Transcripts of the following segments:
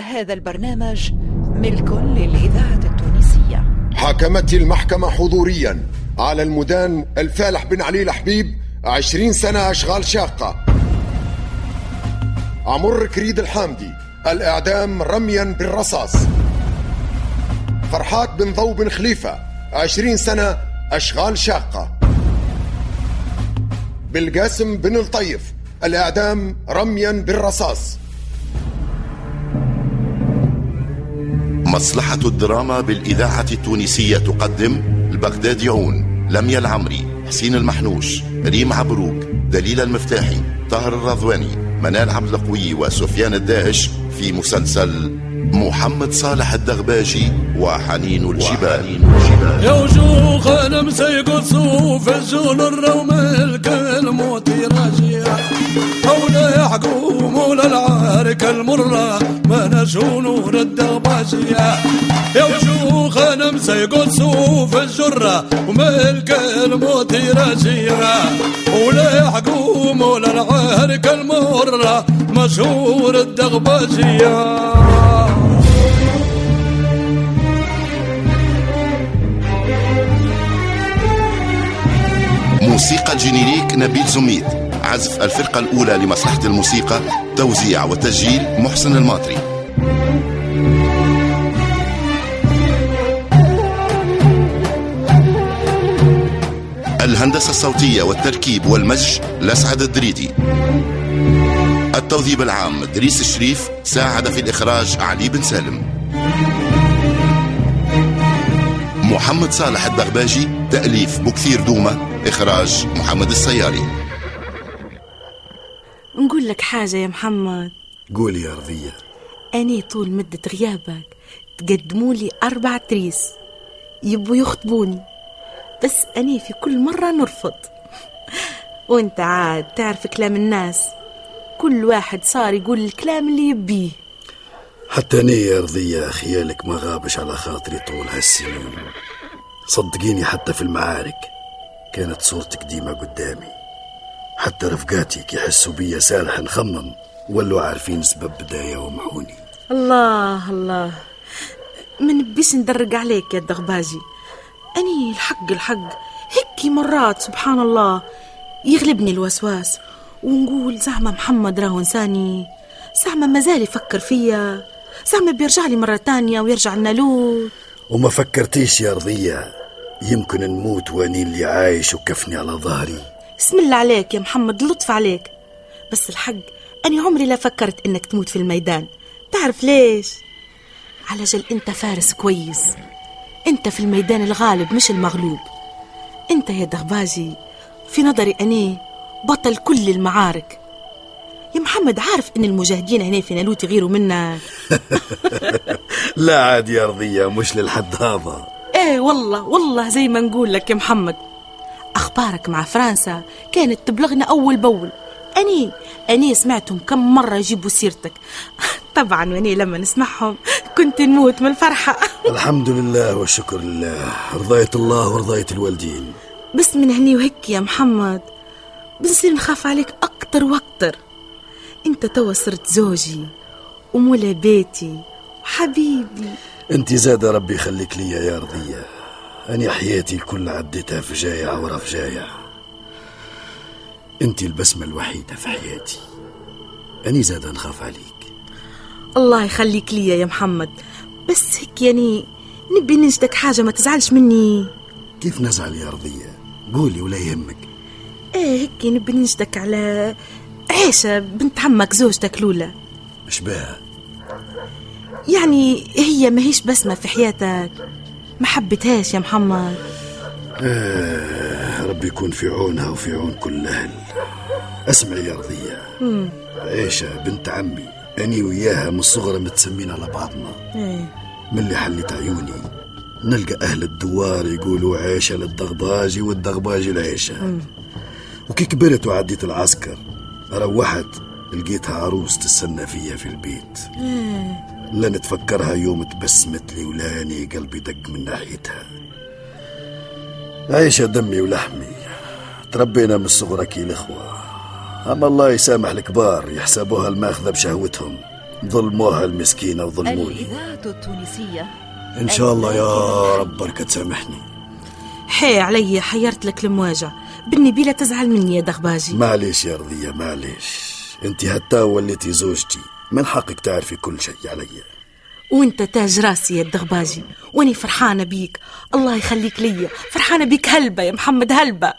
هذا البرنامج ملك للإذاعة التونسية. حاكمت المحكمة حضوريا على المدان الفالح بن علي الحبيب عشرين سنة أشغال شاقة. عمر كريد الحامدي الإعدام رميا بالرصاص. فرحات بن ضو بن خليفة عشرين سنة أشغال شاقة. بالقاسم بن الطيف الإعدام رميا بالرصاص. مصلحة الدراما بالإذاعة التونسية تقدم البغداديون لميا العمري حسين المحنوش ريم عبروك دليل المفتاحي طاهر الرضواني منال عبد القوي وسفيان الداهش في مسلسل محمد صالح الدغباجي وحنين الجبال. يا وجوه أنا مسيق صوف الجون الروم الكلموت راجية. ولا يحكم ولا العارك المرة ما نشو نور الدغباجية يا وجوه أنا مسيق صوف الجرة وملك الموت راجية ولا يحكم ولا العارك المرة مشهور الدغباجية موسيقى الجينيريك نبيل زميد. عزف الفرقة الأولى لمصلحة الموسيقى توزيع وتسجيل محسن الماطري. الهندسة الصوتية والتركيب والمزج لسعد الدريدي. التوظيف العام دريس الشريف ساعد في الإخراج علي بن سالم. محمد صالح الدغباجي تأليف بكثير دومة إخراج محمد السياري. نقول لك حاجة يا محمد. قولي يا رضية. أني طول مدة غيابك تقدموا لي أربع تريس. يبوا يخطبوني. بس أني في كل مرة نرفض. وأنت عاد تعرف كلام الناس. كل واحد صار يقول الكلام اللي يبيه. حتى أنا يا رضية خيالك ما غابش على خاطري طول هالسنين. صدقيني حتى في المعارك كانت صورتك ديما قدامي. حتى رفقاتي يحسوا بيا سارح نخمم ولوا عارفين سبب بداية ومحوني. الله الله. من بيش ندرق عليك يا الدغباجي أني الحق الحق. هيك مرات سبحان الله. يغلبني الوسواس. ونقول زعما محمد راهو إنساني. زعما مازال يفكر فيا. زعما بيرجع لي مرة تانية ويرجع لنا لوط وما فكرتيش يا رضية يمكن نموت وأني اللي عايش وكفني على ظهري. بسم الله عليك يا محمد لطف عليك. بس الحق أني عمري لا فكرت إنك تموت في الميدان. تعرف ليش؟ على جل أنت فارس كويس. أنت في الميدان الغالب مش المغلوب. أنت يا دغباجي في نظري أني بطل كل المعارك. يا محمد عارف إن المجاهدين هنا في نالوت يغيروا منك لا عاد يا رضية مش للحد هذا إيه والله والله زي ما نقول لك يا محمد. أخبارك مع فرنسا كانت تبلغنا أول باول أني أني سمعتهم كم مرة يجيبوا سيرتك. طبعا واني لما نسمعهم كنت نموت من الفرحة. الحمد لله والشكر لله. رضاية الله ورضاية الوالدين. بس من هني وهيك يا محمد بنصير نخاف عليك أكتر وأكتر. أنت توا صرت زوجي ومولا بيتي وحبيبي. أنت زاد ربي يخليك ليا يا رضية. أنا حياتي الكل عديتها في جايع ورا في جايع أنت البسمة الوحيدة في حياتي. أني زاد نخاف عليك. الله يخليك ليا يا محمد. بس هيك يعني نبي نجدك حاجة ما تزعلش مني. كيف نزعل يا رضية؟ قولي ولا يهمك. إيه هيك نبي نجدك على عيشة بنت عمك زوجتك لولا مش بها؟ يعني هي ما هيش بسمة في حياتك. ما حبتهاش يا محمد. آه ربي يكون في عونها وفي عون كل الأهل اسمعي يا رضية. عيشة بنت عمي. أني وياها من الصغر متسمين على بعضنا. إيه. من اللي حلت عيوني؟ نلقى أهل الدوار يقولوا عيشة للدغباجي والدغباجي العيشة. وكي كبرت وعديت العسكر روحت لقيتها عروس تستنى فيا في البيت. لا نتفكرها يوم تبسمت لي ولاني قلبي دق من ناحيتها. عيشة دمي ولحمي تربينا من صغرك الإخوة. أما الله يسامح الكبار يحسبوها الماخذة بشهوتهم ظلموها المسكينة وظلموني. الإذاعة التونسية. إن شاء الله يا رب بركة تسامحني حي علي حيرت لك المواجع. بني بلا تزعل مني يا دغباجي. معليش يا رضية معليش. انت حتى وليتي زوجتي. من حقك تعرفي كل شيء علي. وانت تاج راسي يا الدغباجي واني فرحانة بيك. الله يخليك ليا. فرحانة بيك هلبة يا محمد هلبة.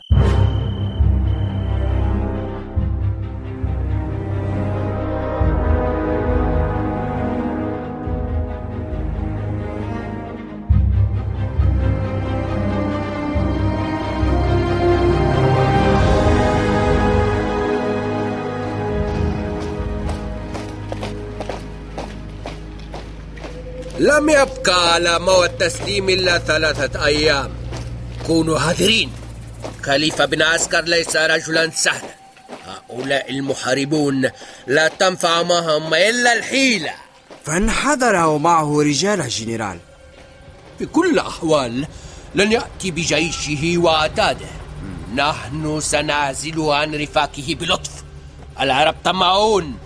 لم يبقى على موعد التسليم إلا ثلاثة أيام. كونوا حذرين. خليفة بن عسكر ليس رجلا سهلا. هؤلاء المحاربون لا تنفع معهم إلا الحيلة. فانحدر ومعه رجال جنرال. في كل الأحوال لن يأتي بجيشه وعتاده نحن سنعزل عن رفاقه بلطف. العرب طمعون.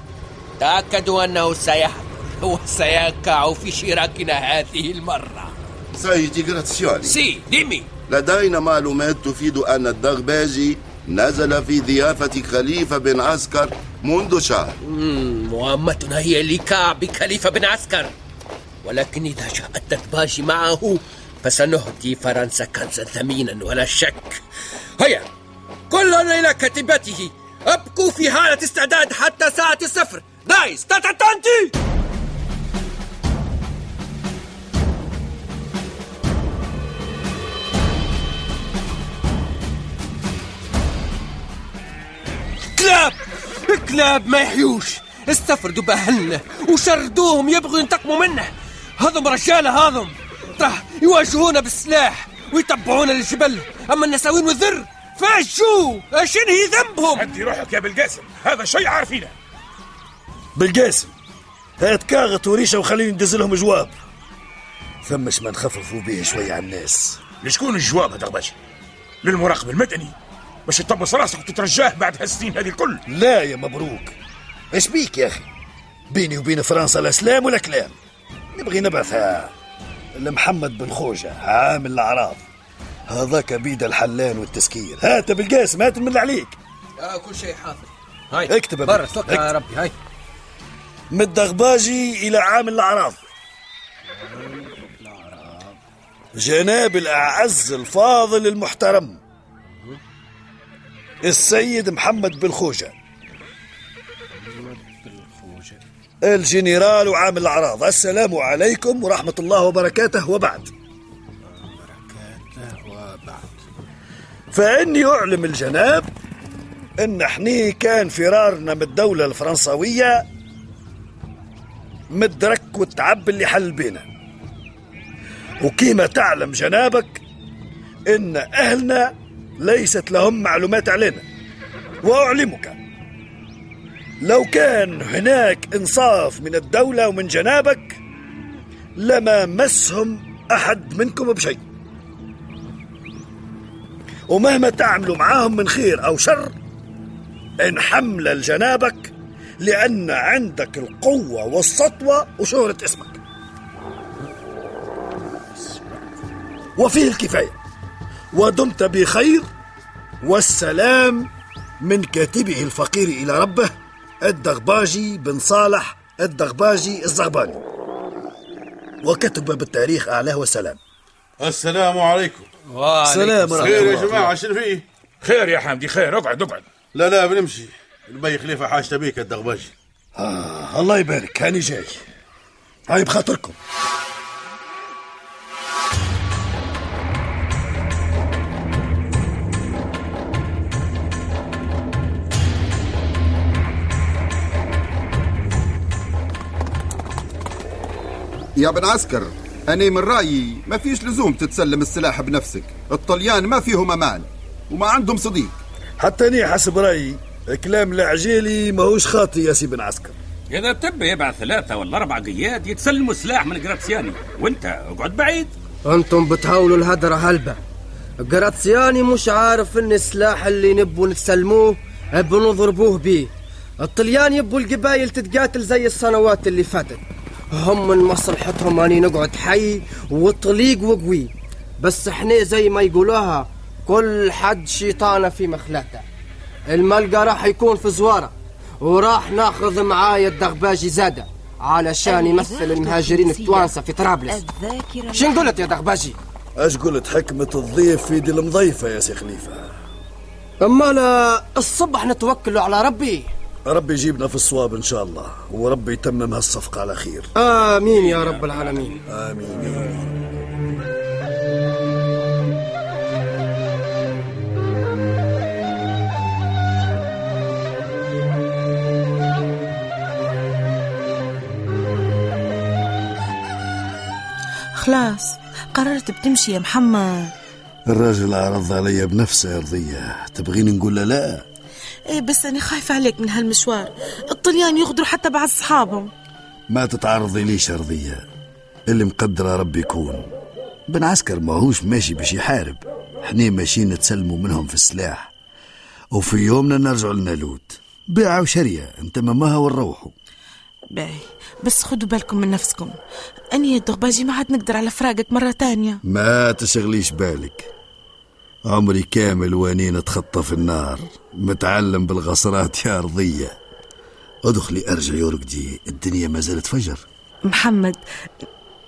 تأكدوا أنه سيحضر. وسيقع في شراكنا هذه المرة. سيدي جراتسيوني sì dimmi. لدينا معلومات تفيد أن الدغباجي نزل في ضيافة خليفة بن عسكر منذ شهر. مهمتنا هي لكعب خليفة بن عسكر. ولكن إذا جاء الدغباجي معه فسنهدي فرنسا كنزا ثمينا ولا شك. هيا كلنا إلى كتيبته أبقوا في حالة استعداد حتى ساعة الصفر دايس تاتاتانتي كلاب ما يحيوش. استفردوا بأهلنا وشردوهم يبغوا ينتقموا منه. هذم رجالة هذم. راه يواجهونا بالسلاح ويتبعونا للجبل. أما النساوين والذر فاشوا شنو هي ذنبهم. هدي روحك يا بالقاسم. هذا شيء عارفينه. بالقاسم هات كاغط وريشة وخليني ندز لهم جواب. ثمش ما نخففوا به شوية على الناس. لشكون الجواب هذا باشا للمراقب المدني. باش تطبس راسك وتترجاه بعد هالسنين هذه الكل. لا يا مبروك. إيش بيك يا أخي؟ بيني وبين فرنسا لا سلام ولا كلام. نبغي نبعثها لمحمد بن خوجة عامل الأعراض. هذاك بيد الحلان والتسكير. هات بالقاسم هات من اللي عليك. آه كل شيء حاضر. هاي. اكتب يا برا توكل على اكتب. ربي هاي. من الدغباجي إلى عامل الأعراض. جناب الأعز الفاضل المحترم. السيد محمد بن خوجة. الجنرال وعامل الأعراض. السلام عليكم ورحمة الله وبركاته وبعد. فإني أعلم الجناب إن حني كان فرارنا من الدولة الفرنسوية مدرك والتعب اللي حل بينا. وكيما تعلم جنابك إن أهلنا ليست لهم معلومات علينا. وأعلمك لو كان هناك إنصاف من الدولة ومن جنابك لما مسهم أحد منكم بشيء. ومهما تعملوا معاهم من خير أو شر إن حمل لجنابك لأن عندك القوة والسطوة وشهرة اسمك. وفيه الكفاية. ودمت بخير والسلام من كاتبه الفقير إلى ربه الدغباجي بن صالح الدغباجي الزغباني. وكتب بالتاريخ أعلاه والسلام. السلام عليكم. سلام ورحمة خير يا جماعة شنو فيه؟ خير يا حمدي خير. اقعد اقعد. لا لا بنمشي. البي خليفة حاجته بيك الدغباجي. آه الله يبارك. هاني جاي. هاي بخاطركم. يا بن عسكر أنا من رأيي ما فيش لزوم تتسلم السلاح بنفسك. الطليان ما فيهم أمان وما عندهم صديق. حتى أني حسب رأيي كلام العجيلي ماهوش خاطي يا سي بن عسكر. إذا تبي يبعث ثلاثة ولا أربع قياد يتسلموا سلاح من جراتسياني وأنت اقعد بعيد. أنتم بتهاولوا الهدرة هلبة. جراتسياني مش عارف إن السلاح اللي نبوا نسلموه بنضربوه بيه. الطليان يبوا القبايل تتقاتل زي السنوات اللي فاتت. هم من مصلحتهم اني نقعد حي وطليق وقوي. بس إحنا زي ما يقولوها كل حد شيطانة في مخلته. الملقى راح يكون في زوارة وراح ناخذ معايا الدغباجي زادة علشان يمثل المهاجرين التوانسه في طرابلس. شن قلت يا دغباجي؟ اش قلت؟ حكمة الضيف في دي المضيفة يا سي خليفة. أما لا الصبح نتوكلوا على ربي. ربي يجيبنا في الصواب إن شاء الله وربي يتمم هالصفقة على خير. آمين يا رب العالمين. آمين. يا رب خلاص قررت بتمشي يا محمد. الراجل عرض علي بنفسه يا رضية. تبغيني نقول له لا؟ إيه بس أنا خايفة عليك من هالمشوار. الطليان يغدروا حتى بعض صحابهم ما تتعرضي ليش يا رضية اللي مقدره ربي يكون. بن عسكر ماهوش ماشي باش يحارب. إحنا ماشيين نتسلموا منهم في السلاح. وفي يومنا نرجعوا لنالوت بيعة وشرية. انت مامها ونروحوا. باهي. بس خدوا بالكم من نفسكم. أني يا دغباجي ما عاد نقدر على فراقك مرة تانية. ما تشغليش بالك. عمري كامل واني نتخطى في النار. متعلم بالغصرات يا رضية ادخلي أرجع يورقدي الدنيا ما زالت فجر. محمد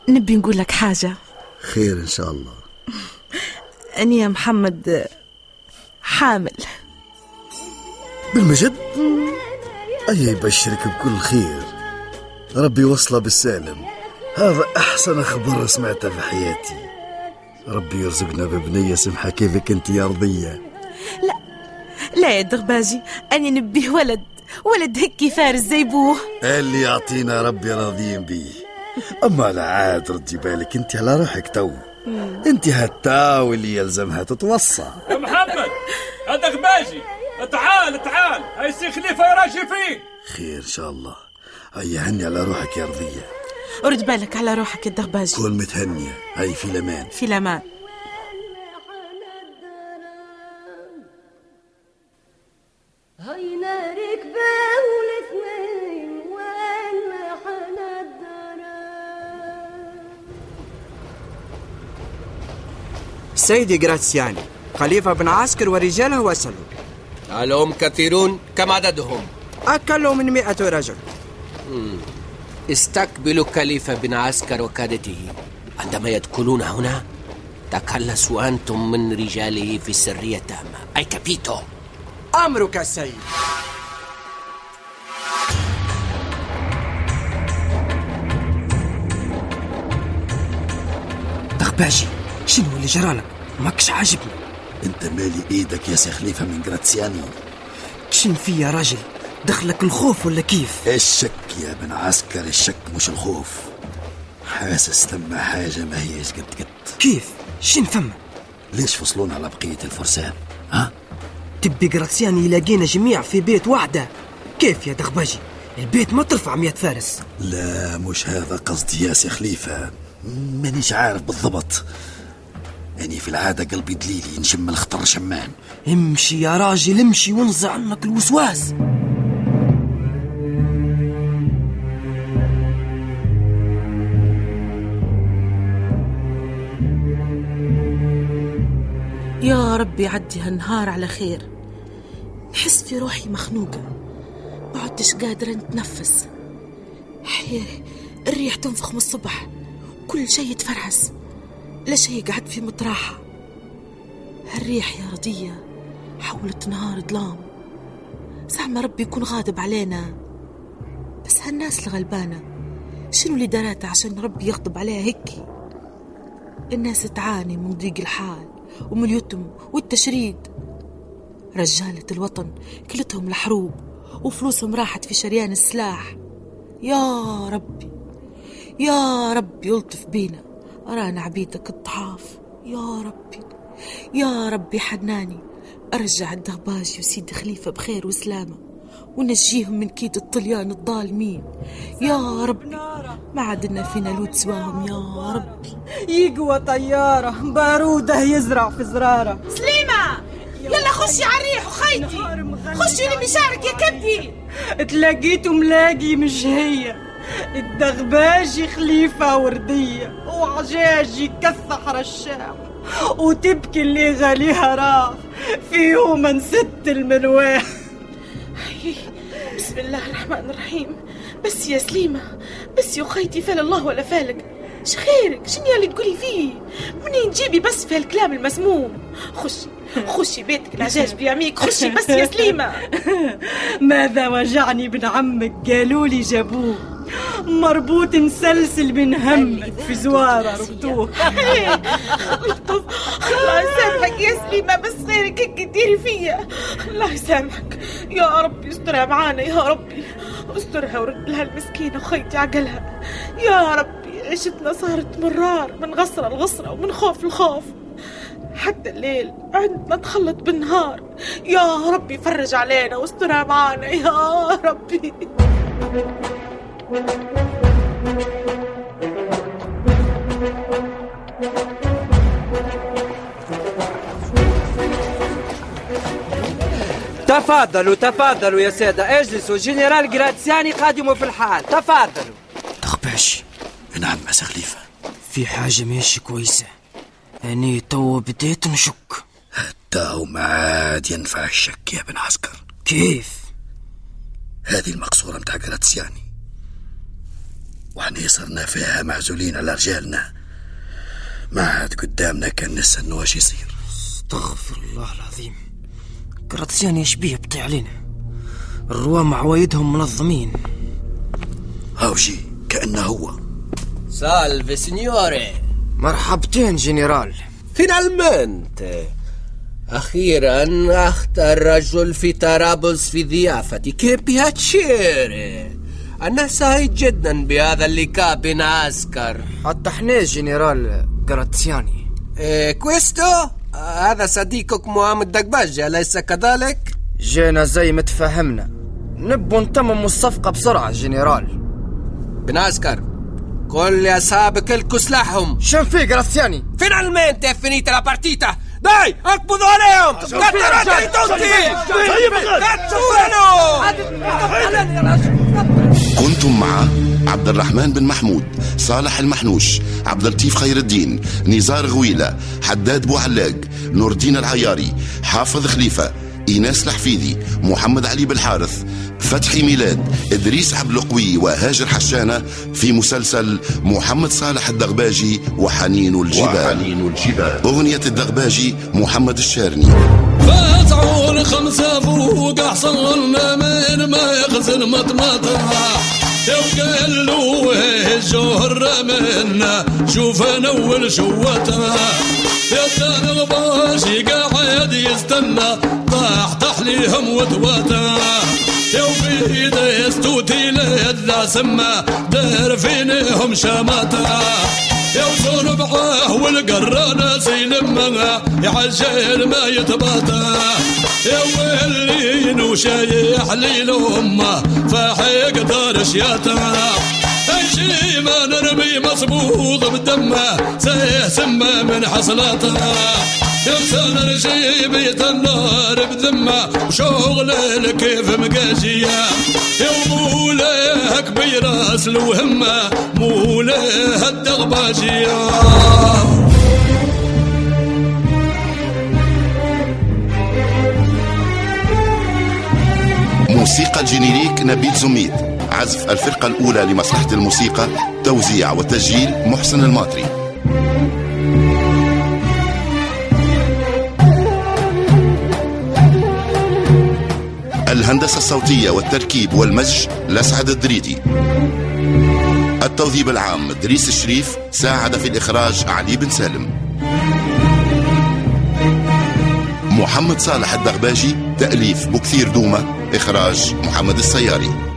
نبي نقول لك حاجة. خير إن شاء الله. أني يا محمد حامل. بالمجد؟ أي يبشرك بكل خير. ربي وصله بالسالم. هذا أحسن خبر سمعته في حياتي. ربي يرزقنا ببنية سمحة. كيفك أنت يا رضية؟ لا يا دغباجي أني نبيه ولد. ولد هيك فارس زي بوه. اللي يعطينا ربي راضيين بيه. أما لا عاد ردي بالك أنت على روحك تو. أنت هالتاو اللي يلزمها تتوصى. يا محمد هذا غباجي تعال تعال. هاي سي خليفة يراجي فيك خير إن شاء الله. هيا هني على روحك يا رضية. رد بالك على روحك يا دغباجي كون متهنية هاي في الأمان في الدرا سيدي جراتسياني خليفة بن عسكر ورجاله وصلوا هل هم كثيرون كم عددهم؟ أكلوا من مئة رجل. استقبلوا كليفة بن عسكر وكادته. عندما يدخلون هنا تخلصوا أنتم من رجاله في سرية تامة. أي كابيتو. أمرك السيد دغباجي شنو اللي جرالك ماكش عاجبني. أنت مالي إيدك يا سي خليفة من جراتسياني شن في يا راجل. دخلك الخوف ولا كيف؟ الشك يا بن عسكر الشك مش الخوف. حاسس لما حاجة ما هيش قد قد. كيف؟ شن فما ليش فصلونا على بقية الفرسان؟ ها؟ تبي جراتسياني يلاقينا جميع في بيت واحدة؟ كيف يا دغباجي؟ البيت ما ترفع مئة فارس. لا مش هذا قصدي يا سي خليفة. مانيش عارف بالضبط. يعني في العادة قلبي دليلي نشم الخطر شمان. امشي يا راجل امشي وانزع عنك الوسواس. يا رب يعدي هالنهار على خير. نحس في روحي مخنوقة. ما عدتش قادرة نتنفس. حي الريح تنفخ من الصبح. كل شيء يتفرهس. لا شيء قعد في مطراحة هالريح يا رضية حولت نهار ظلام. زعما ربي يكون غاضب علينا. بس هالناس الغلبانة شنو اللي داراتها عشان ربي يغضب عليها هيك الناس تعاني من ضيق الحال. ومن اليتم والتشريد. رجالة الوطن كلتهم الحروب وفلوسهم راحت في شريان السلاح. يا ربي يا ربي يلطف بينا. أرانا عبيدك الضعاف. يا ربي يا ربي حناني. أرجع الدغباجي وسيد خليفة بخير وسلامة. ونجيهم من كيد الطليان الظالمين. يا ربي ما عدنا فينا لود سواهم يا ربي يقوى طيارة بارودة يزرع في زرارة. سليمة! يلا خشي على الريح وخيتي. خشي اللي بشعرك يا كبدي. تلاقيته ملاقي مش هي. الدغباجي خليفة وردية وعجاجي كثح رشاح وتبكي اللي غاليها راح فيه من ست المنواح بسم الله الرحمن الرحيم. بس يا سليمة بس يا خيتي فال الله ولا فالك شخيرك شنو اللي تقولي فيه؟ منين تجيبي بس في هالكلام المسموم. خشي خشي بيتك العجاج بيعميك خشي بس يا سليمة. ماذا وجعني ابن عمك؟ قالوا لي جابوه. مربوط مسلسل من همك في زوارة ربطوه. لطف الله يسامحك يا سليمة بس غيرك هيك ديري فيا. الله يسامحك. يا ربي استرها معانا يا ربي. استرها ورد لها المسكينة خيتي عقلها. يا ربي عيشتنا صارت مرار من غصرة لغصرة ومن خوف لخوف. حتى الليل عندنا تخلط بالنهار. يا ربي فرج علينا واسترها معانا يا ربي. تفضلوا تفضلوا يا سادة اجلسوا. جنرال جراتسياني قادم في الحال. تفضلوا. دغباجي نعم مسا خليفة. في حاجة ماشي كويسة. أني تو بديت نشك. تاو ما عاد ينفع الشك يا بن عسكر. كيف؟ هذه المقصورة متاع جراتسياني. وحنا صرنا فيها معزولين على رجالنا. ما عاد قدامنا كان نستنى واش يصير. استغفر الله العظيم. جراتسياني يشبيه بطا علينا. الروامة عوايدهم منظمين. هاوجي كأنه هو. salve signori مرحبتين جنرال. finalmente أخيرا أخطر رجل في طرابلس في ضيافتي che piacere أنا سعيد جدا بهذا اللقاء بين عسكر حتى إحنا جنرال جراتسياني e questo هذا صديقك محمد دقباج أليس كذلك؟ جينا زي ما تفهمنا نبو نتمم الصفقة بسرعة جنرال بن عسكر كل أصحابك الكوا سلاحهم شن في جراتسياني Finalmente è finita la partita! Dai, اقبضوا عليهم! كتروا tutti! كنتم مع عبد الرحمن بن محمود صالح المحنوش عبد اللطيف خير الدين نزار غويلة حداد بوعلاق نور الدين العياري حافظ خليفة إيناس الحفيدي محمد علي بالحارث فتحي ميلاد إدريس عبد القوي وهاجر حشانة في مسلسل محمد صالح الدغباجي وحنين الجبال, وحنين الجبال. أغنية الدغباجي محمد الشارني خمسة فوق حصلنا من ما يخزن مطمطة. وقال له الجهر منا شوف أنا اول شوته. يا تاني باشي قاعد يستنى طاح تحليهم وتواته. يا وبيد يستوتي لذا سما دار فينهم شماته. يا وزور معاه والقرانة سيلمها يعجل ما يتباطى. يا ويلين وشايح لي الأمة فحيق دار شياته شي ما نرمي مصبوغ بدمه سيه سمه من حصلاته. يمسان رجي بيت النار بذمة وشغل كيف مقاجية. يا مولاه كبير اصل وهمه مولاه الدغباجية. موسيقى الجينيريك نبيل زميد. عزف الفرقة الأولى لمصلحة الموسيقى توزيع وتسجيل محسن الماطري. الهندسة الصوتية والتركيب والمزج لسعد الدريدي. التوظيف العام دريس الشريف ساعد في الإخراج علي بن سالم. محمد صالح الدغباجي تأليف بكثير دومة إخراج محمد السياري.